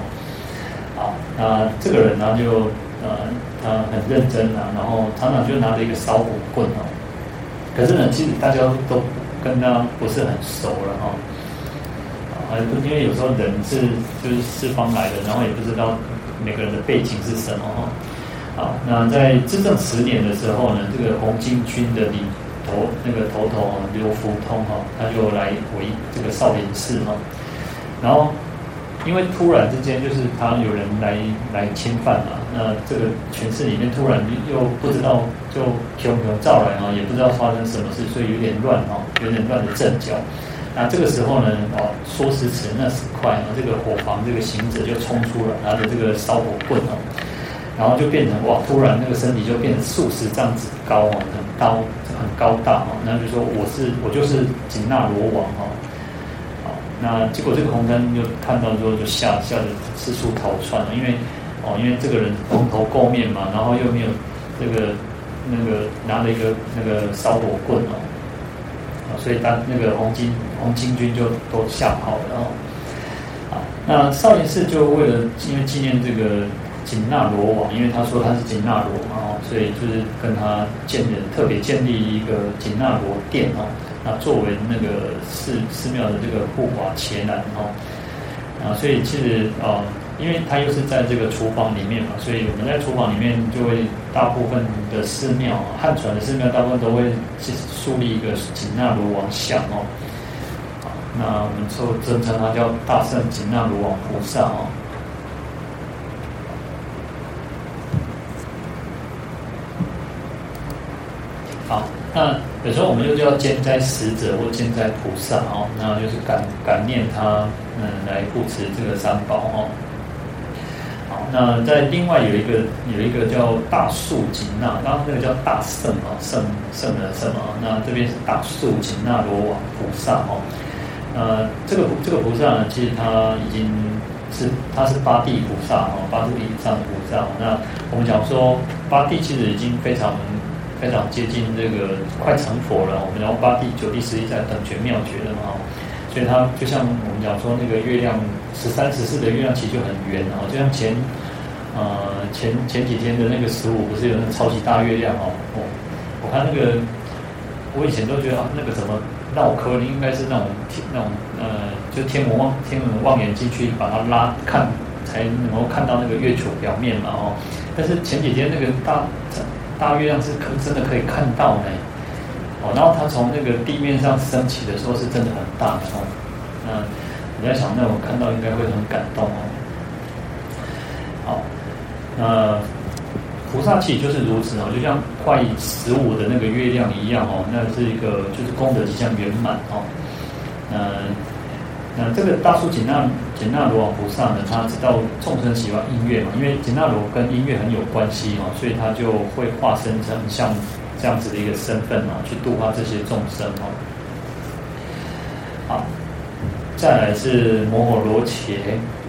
好，那这个人呢就呃他很认真啊，然后常常就拿着一个烧火棍哦。可是呢，其实大家都跟他不是很熟了哈。啊，因为有时候人是就是四方来的，然后也不知道。每个人的背景是什么？哈，好，那在真正十年的时候呢，这个红巾军的领头那个头头刘福通哈，他就来回这个少林寺哈。然后因为突然之间就是他有人来来侵犯嘛，那这个全市里面突然又不知道就熊熊造来啊，也不知道发生什么事，所以有点乱哈，有点乱的阵脚。那这个时候呢，哦，说时迟那时快啊，这个火房这个行者就冲出了，拿着这个烧火棍哦，然后就变成哇，突然那个身体就变成数十丈之高哦，很高很高大哦，那就说我是我就是紧那罗王哦，好，那结果这个红灯就看到之后就吓吓得四处逃窜了，因为哦，因为这个人蓬头垢面嘛，然后又没有这个那个拿了一个那个烧火棍哦。所以当那个红巾红巾军就都吓跑了哦，啊，那少林寺就为了因为纪念这个紧那罗王，因为他说他是紧那罗嘛哦，所以就是跟他建的特别建立一个紧那罗殿哦，那作为那个寺寺庙的这个护法伽蓝哦，啊，所以其实啊。因为它又是在这个厨房里面嘛，所以我们在厨房里面就会大部分的寺庙，汉传的寺庙大部分都会去树立一个紧那罗王像哦。那我们就尊称它叫大圣紧那罗王菩萨哦。好，那有时候我们又叫兼斋使者或兼斋菩萨哦，那就是感感念他，嗯，来护持这个三宝哦。那在另外有一个有一个叫大树紧那，刚刚那个叫大圣啊，圣圣的圣啊，那这边是大树紧那罗王菩萨哦。呃，这个这个菩萨呢，其实他已经是他是八地菩萨哦，八地以上的菩萨。那我们讲说八地其实已经非常非常接近这个快成佛了。我们讲八地九地十地在等觉妙觉了嘛。所以它就像我们讲说那个月亮十三十四的月亮其实就很圆哦，就像前呃前前几天的那个十五不是有那超级大月亮哦，哦，我看那个我以前都觉得啊那个什么绕科应该是那种天那种呃就天文望天文望远镜去把它拉看才能够看到那个月球表面嘛哦，但是前几天那个大大月亮是可真的可以看到呢。然后它从那个地面上升起的时候，是真的很大的哦。那我在想，那我看到应该会很感动哦。好，那菩萨其实就是如此哦，就像快十五的那个月亮一样哦。那是一个就是功德即将圆满哦。嗯，那这个大叔简那简那罗王菩萨呢，他知道众生喜欢音乐嘛，因为简那罗跟音乐很有关系嘛，所以他就会化身成像。这样子的一个身份啊，去度化这些众生哦。好，再来是摩诃罗伽，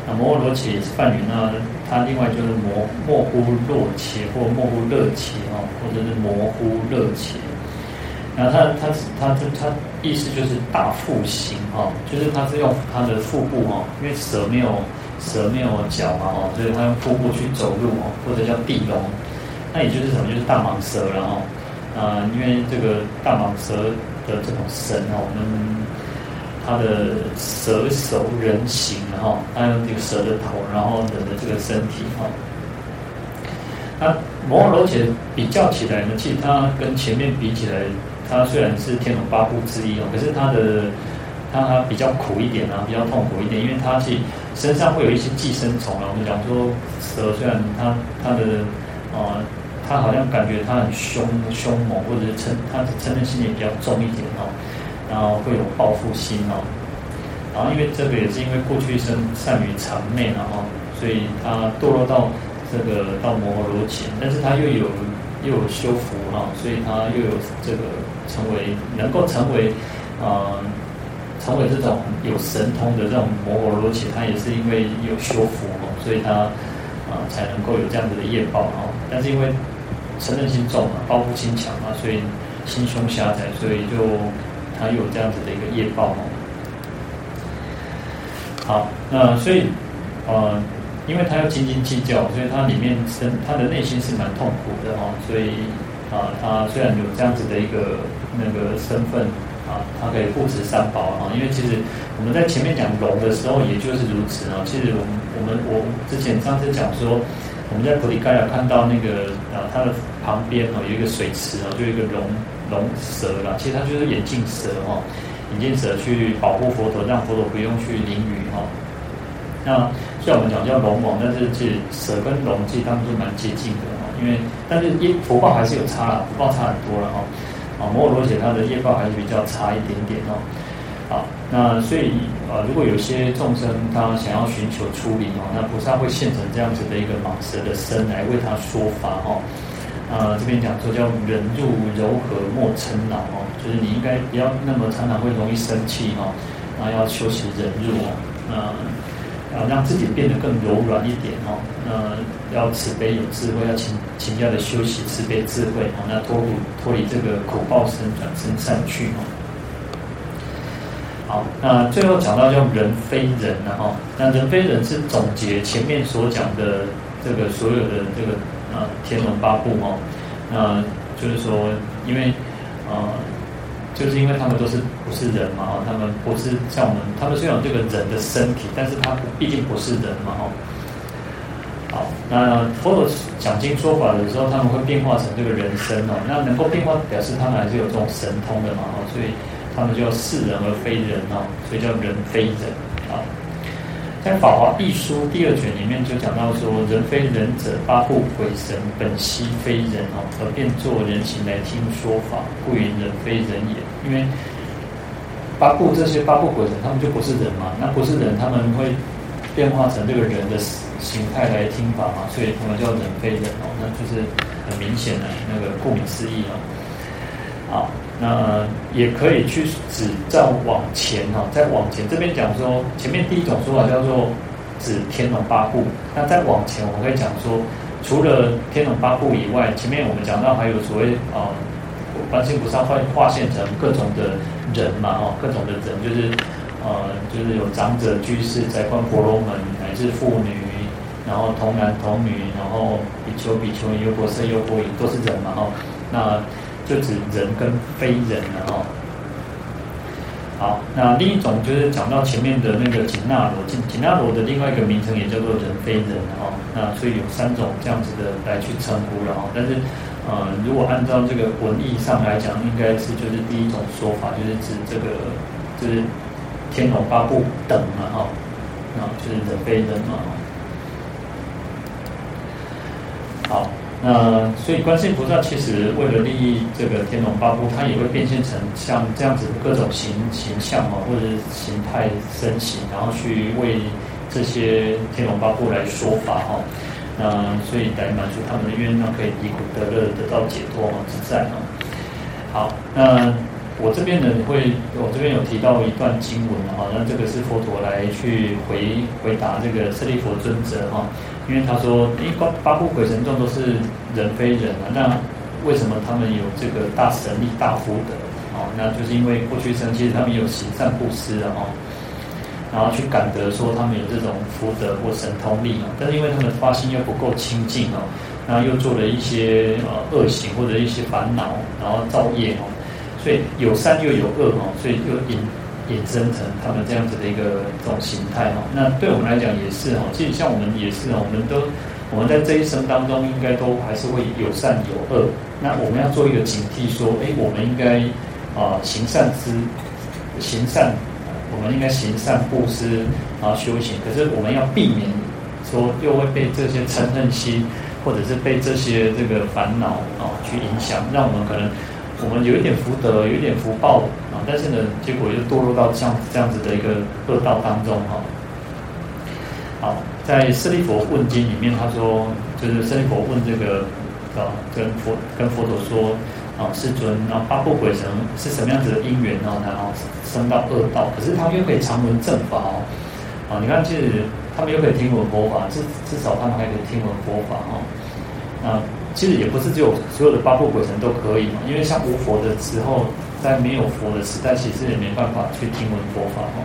那摩诃罗伽也是梵语呢，它另外就是摩诃呼罗伽或貘呼勒伽哦，或者是摩呼勒伽。然后它它它它它意思就是大腹行哈，就是它是用它的腹部哈，因为蛇没有蛇没有脚嘛哦，所以它用腹部去走路哦，或者叫地龙，那也就是什么，就是大蟒蛇然后。啊、因为这个大蟒蛇的这种神哦，我们它的蛇首人形哈，它有这个蛇的头，然后人的这个身体哈。那摩诃罗伽比较起来呢，其实它跟前面比起来，它虽然是天龙八部之一哦，可是它的它比较苦一点啊，比较痛苦一点，因为它是身上会有一些寄生虫啊。我们讲说蛇虽然它它的啊。他好像感觉他很凶凶猛，或者是嗔，他的嗔恨心也比较重一点哦，然后会有报复心哦，然后因为这个也是因为过去生善于谄媚了哈，所以他堕落到这个到摩诃罗伽，但是他又有又有修福哈，所以他又有这个成为能够成为啊、成为这种有神通的这种摩诃罗伽，他也是因为有修福哦，所以他啊、才能够有这样子的业报哦，但是因为嗔恨心重嘛，报复心强嘛，所以心胸狭窄，所以就他有这样子的一个业报哦。好，那所以呃，因为他要斤斤计较，所以他里面身他的内心是蛮痛苦的哦。所以啊，他虽然有这样子的一个那个身份啊，他可以护持三宝啊。因为其实我们在前面讲龙的时候，也就是如此啊。其实我们我们我之前上次讲说。我们在菩提伽亚看到那个啊，它的旁边哦有一个水池哦，就有一个龙龙蛇啦。其实它就是眼镜蛇哦，眼镜蛇去保护佛陀，让佛陀不用去淋雨哈。那虽然我们讲叫龙王，但是其实蛇跟龙其实他们是蛮接近的哈。因为但是业福报还是有差了，福报差很多了哈。啊，摩诃罗伽他的业报还是比较差一点点哦。好，那所以呃，如果有些众生他想要寻求出离哦，那菩萨会现成这样子的一个蟒蛇的身来为他说法哦。呃，这边讲说叫忍辱柔和莫嗔恼哦，就是你应该不要那么常常会容易生气哦，然后要修习忍辱哦，那要让自己变得更柔软一点哦，那要慈悲有智慧，要勤勤加的修习慈悲智慧哦，那脱离脱离这个苦报身转身散去哦。好，那最后讲到叫人非人了哈，那人非人是总结前面所讲的这个所有的这个啊天龙八部哈，那就是说，因为啊，就是因为他们都是不是人嘛哈，他们不是像我们，他们虽然有这个人的身体，但是他毕竟不是人嘛哈。好，那佛陀讲经说法的时候，他们会变化成这个人身哦，那能够变化，表示他们还是有这种神通的嘛哈，所以。他们叫是人而非人哦，所以叫人非人啊。在《法华一书》第二卷里面就讲到说，人非人者，八部鬼神本悉非人哦，而变作人形来听说法，故云人非人也。因为八部这些八部鬼神，他们就不是人嘛，那不是人，他们会变化成这个人的形态来听法嘛，所以他们叫人非人哦，那就是很明显的那个顾名思义哦。好。那也可以去指照往前哈，再往前这边讲说，前面第一种说法叫做指天龙八部。那再往前，我们可以讲说，除了天龙八部以外，前面我们讲到还有所谓啊，观世音菩萨会化现成各种的人嘛，哦，各种的人就是呃，就是有长者、居士、在观婆罗门，乃至妇女，然后童男童女，然后比丘、比丘尼、优婆塞、优婆夷，都是人嘛，哦，那。就指人跟非人了哦。好，那另一种就是讲到前面的那个紧那罗，紧紧那罗的另外一个名称也叫做人非人哦。那所以有三种这样子的来去称呼了哦。但是，呃，如果按照这个文义上来讲，应该是就是第一种说法，就是指这个就是天龙八部等嘛哈，那就是人非人嘛。好。那所以观世音菩萨其实为了利益这个天龙八部，他也会变现成像这样子各种形形象嘛，或者是形态身形，然后去为这些天龙八部来说法哈。那所以来满足他们的愿望，可以离苦得乐，得到解脱自在哦。好，那我这边呢会，我这边有提到一段经文哈，那这个是佛陀来去回回答这个舍利佛尊者哈。因为他说，因为八部鬼神众都是人非人啊，那为什么他们有这个大神力、大福德？哦，那就是因为过去生其实他们有行善布施的哦，然后去感得说他们有这种福德或神通力啊，但是因为他们的发心又不够清净哦，然后又做了一些呃恶行或者一些烦恼，然后造业哦，所以有善又有恶哦，所以又引引申成他们这样子的一个这种形态哦。那对我们来讲也是哦，其实像我们也是哦，我们都我们在这一生当中应该都还是会有善有恶。那我们要做一个警惕，说，哎，我们应该啊、行善之行善，我们应该行善布施，然后修行。可是我们要避免说又会被这些嗔恨心。或者是被这些这个烦恼啊去影响，让我们可能我们有一点福德，有一点福报啊，但是呢，结果又堕落到像这样子的一个恶道当中哈。好，在《舍利弗问经》里面，他说，就是舍利弗问这个啊，跟佛跟佛陀说啊，世尊，然后八部鬼神是什么样子的因缘哦，然后生到恶道，可是他们又可以常闻正法哦。啊，你看，其实他们又可以听闻佛法，至至少他们还可以听闻佛法哦。啊，其实也不是只有所有的八部鬼神都可以嘛，因为像无佛的时候，在没有佛的时代，其实也没办法去听闻佛法哦。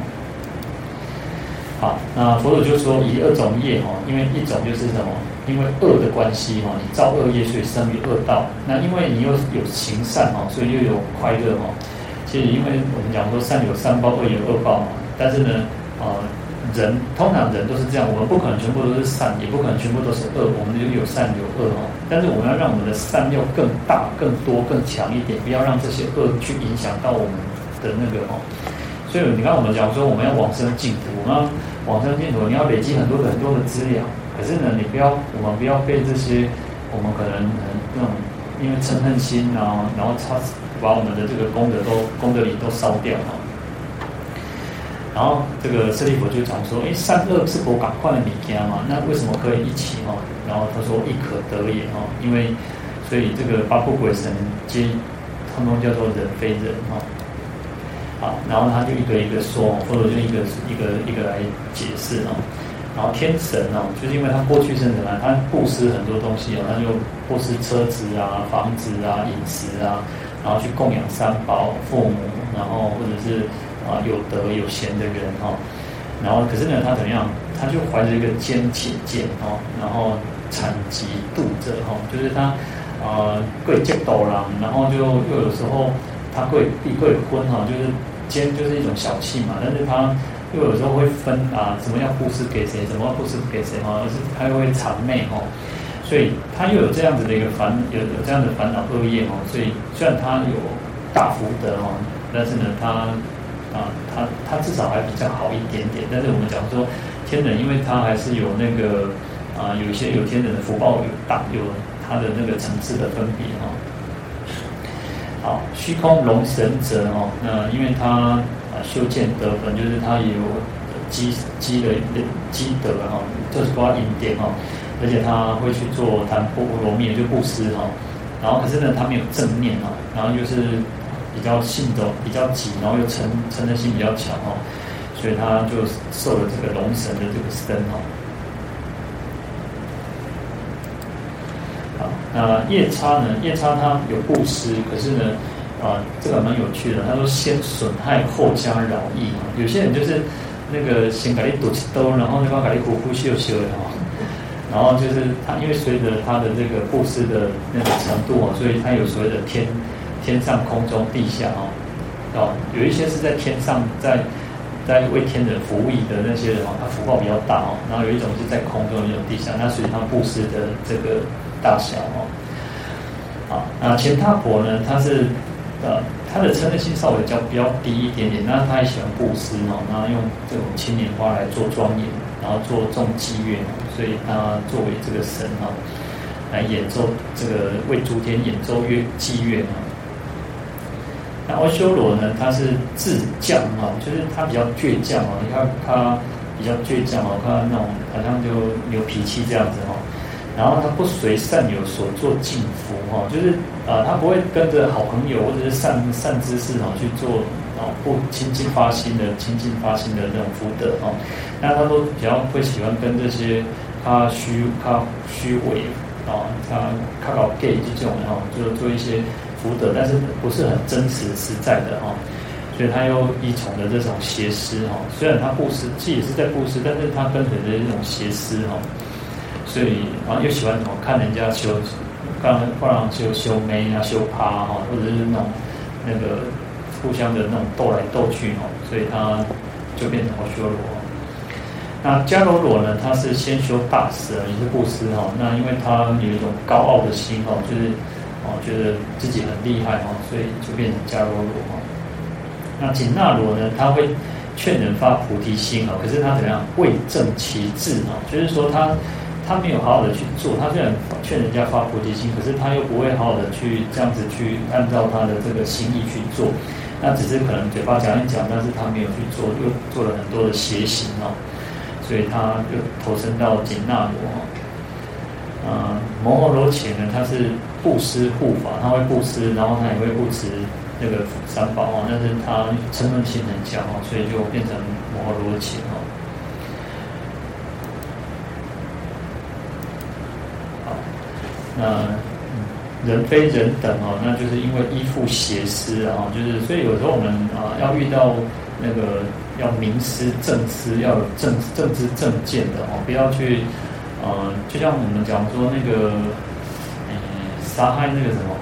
好，那佛祖就说以二种业哈，因为一种就是什么？因为恶的关系哈，你造恶业，所以生于恶道。那因为你又有行善哈，所以又有快乐哈。其实因为我们讲说善有善报，恶有恶报嘛，但是呢，啊。人通常人都是这样，我们不可能全部都是善，也不可能全部都是恶，我们就有善有恶哦。但是我们要让我们的善要更大、更多、更强一点，不要让这些恶去影响到我们的那个哦。所以你看，我们讲说我们要往生净土，我们要往生净土，你要累积很多很多的资粮。可是呢，你不要，我们不要被这些我们可能那种因为嗔恨心啊，然后他把我们的这个功德都功德里都烧掉了。然后这个舍利弗就讲说：“哎，善恶是否赶快的你家嘛？那为什么可以一起哦？”然后他说：“亦可得也哦，因为所以这个八部鬼神皆他们叫做人非人哦。好，然后他就一个一个说，或者就一个一个一个来解释哦。然后天神哦，就是因为他过去生什么，他布施很多东西哦，他就布施车子啊、房子啊、饮食啊，然后去供养三宝、父母，然后或者是。”啊，有德有贤的人哈，然后可是呢，他怎么样？他就怀着一个坚且见哈，然后产疾度者哈，就是他啊，贵贱斗郎，然后就又有时候他贵必贵昏哈，就是奸就是一种小气嘛，但是他又有时候会分啊，什么要布施给谁，什么布施给谁哈，而是他又会谄媚哈，所以他又有这样子的一个烦，有有这样的烦恼恶业哈，所以虽然他有大福德哈，但是呢，他。啊，他他至少还比较好一点点，但是我们讲说天人，因为他还是有那个啊，有一些有天人的福报有大，有他的那个层次的分别哈。好，虚空龙神者哦，那因为他啊修建德本，就是他有积积的积德哈，就是挂印典哈，而且他会去做谈波罗蜜，就布施哈，然后可是呢，他没有正念哈，然后就是。比较性子比较急，然后又嗔嗔的心比较强哦，所以他就受了这个龙神的这个身哦。那夜叉呢？夜叉他有布施，可是呢，啊，这个蛮有趣的。他说先损害后加饶益啊。有些人就是那个先给你堵起兜，然后那帮给你呼呼秀秀的哈。然后就是他，因为随着他的这个布施的那个程度啊，所以他有所谓的天。天上、空中、地下，哦，哦，有一些是在天上，在在为天人服务的那些人，哦，他福报比较大，哦，然后有一种是在空中，有一种地下，那属于他布施的这个大小，哦，好，那钱大婆呢，他是呃，他的嗔恨心稍微较比较低一点点，那他也喜欢布施，哦，然后用这种青莲花来做庄严，然后做众伎乐，所以他作为这个神，哦，来演奏这个为诸天演奏乐祭乐，哦。那阿修罗呢？他是自降啊，就是他比较倔强啊。你看他比较倔强啊，看他那种好像就有脾气这样子哈。然后他不随善友所做尽福哈，就是啊，他不会跟着好朋友或者是善善知识啊去做啊，不亲近发心的亲近发心的那种福德哈。那他都比较会喜欢跟这些他虚他虚伪啊，他他搞 gay 这种哈，就是做一些。福德，但是不是很真实实在的哈，所以他又依从的这种邪师哈。虽然他布施，其实也是在布施，但是他跟随的这种邪师哈。所以啊又喜欢什么看人家修，刚不然修修眉啊修趴哈，或者是那种那个互相的那种斗来斗去哦，所以他就变成阿修罗。那迦楼罗呢，他是先修大施，也是布施哈。那因为他有一种高傲的心哦，就是哦觉得自己很厉害哦，所以就变成迦楼罗哈。那紧那罗呢，他会。劝人发菩提心啊，可是他怎样未正其志啊？就是说他他没有好好的去做，他虽然劝人家发菩提心，可是他又不会好好的去这样子去按照他的这个心意去做，那只是可能嘴巴讲一讲，但是他没有去做，又做了很多的邪行哦，所以他就投身到紧那罗哈。呃，摩诃罗伽呢，他是布施护法，他会布施，然后他也会布持。那个三宝哦，但是他嗔恨心很强哦，所以就变成摩诃罗伽哦。好，那人非人等哦，那就是因为依附邪师啊，就是所以有时候我们啊要遇到那个要明师正师，要有正正知正见的哦，不要去呃，就像我们讲说那个嗯，杀害那个什么。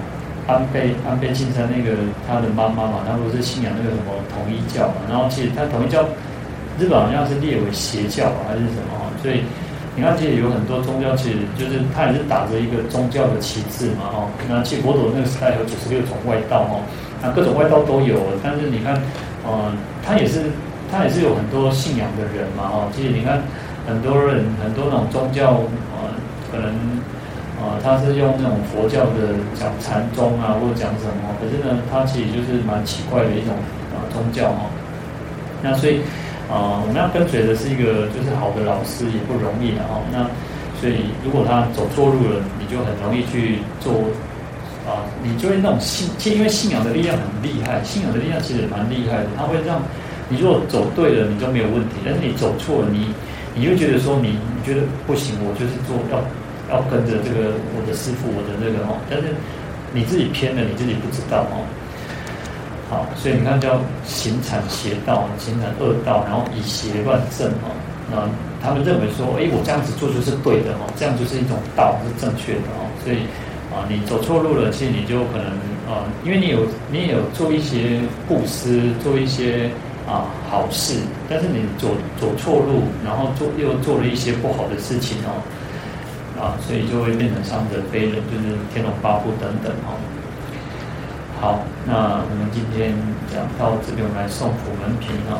安倍安倍晋三那个他的妈妈嘛，他不是信仰那个什么统一教嘛，然后其实他统一教日本好像是列为邪教还是什么，所以你看其实有很多宗教，其实就是他也是打着一个宗教的旗帜嘛，哦，那其实佛陀那个时代有九十六种外道哦，那各种外道都有，但是你看，嗯，他也是他也是有很多信仰的人嘛，哦，其实你看很多人很多那种宗教，呃，可能。啊，他是用那种佛教的讲禅宗啊，或者讲什么？可是呢，他其实就是蛮奇怪的一种啊宗教哈。那所以啊，我们要跟随的是一个就是好的老师也不容易的哈。那所以如果他走错路了，你就很容易去做啊，你就会那种信，其实因为信仰的力量很厉害，信仰的力量其实蛮厉害的，它会让你如果走对了，你就没有问题；但是你走错了，你你就觉得说你你觉得不行，我就是做要。要跟着这个我的师傅，我的那个哦，但是你自己偏了，你自己不知道哦。好，所以你看叫行产邪道，行产恶道，然后以邪乱正哦。那他们认为说，哎，我这样子做就是对的哦，这样就是一种道，是正确的哦。所以啊，你走错路了，其实你就可能啊，因为你有你也有做一些布施，做一些啊好事，但是你走走错路，然后做又做了一些不好的事情哦。啊，所以就会变成伤者非人，就是天龙八部等等哦。好，那我们今天讲到这边，我们来送普门品啊。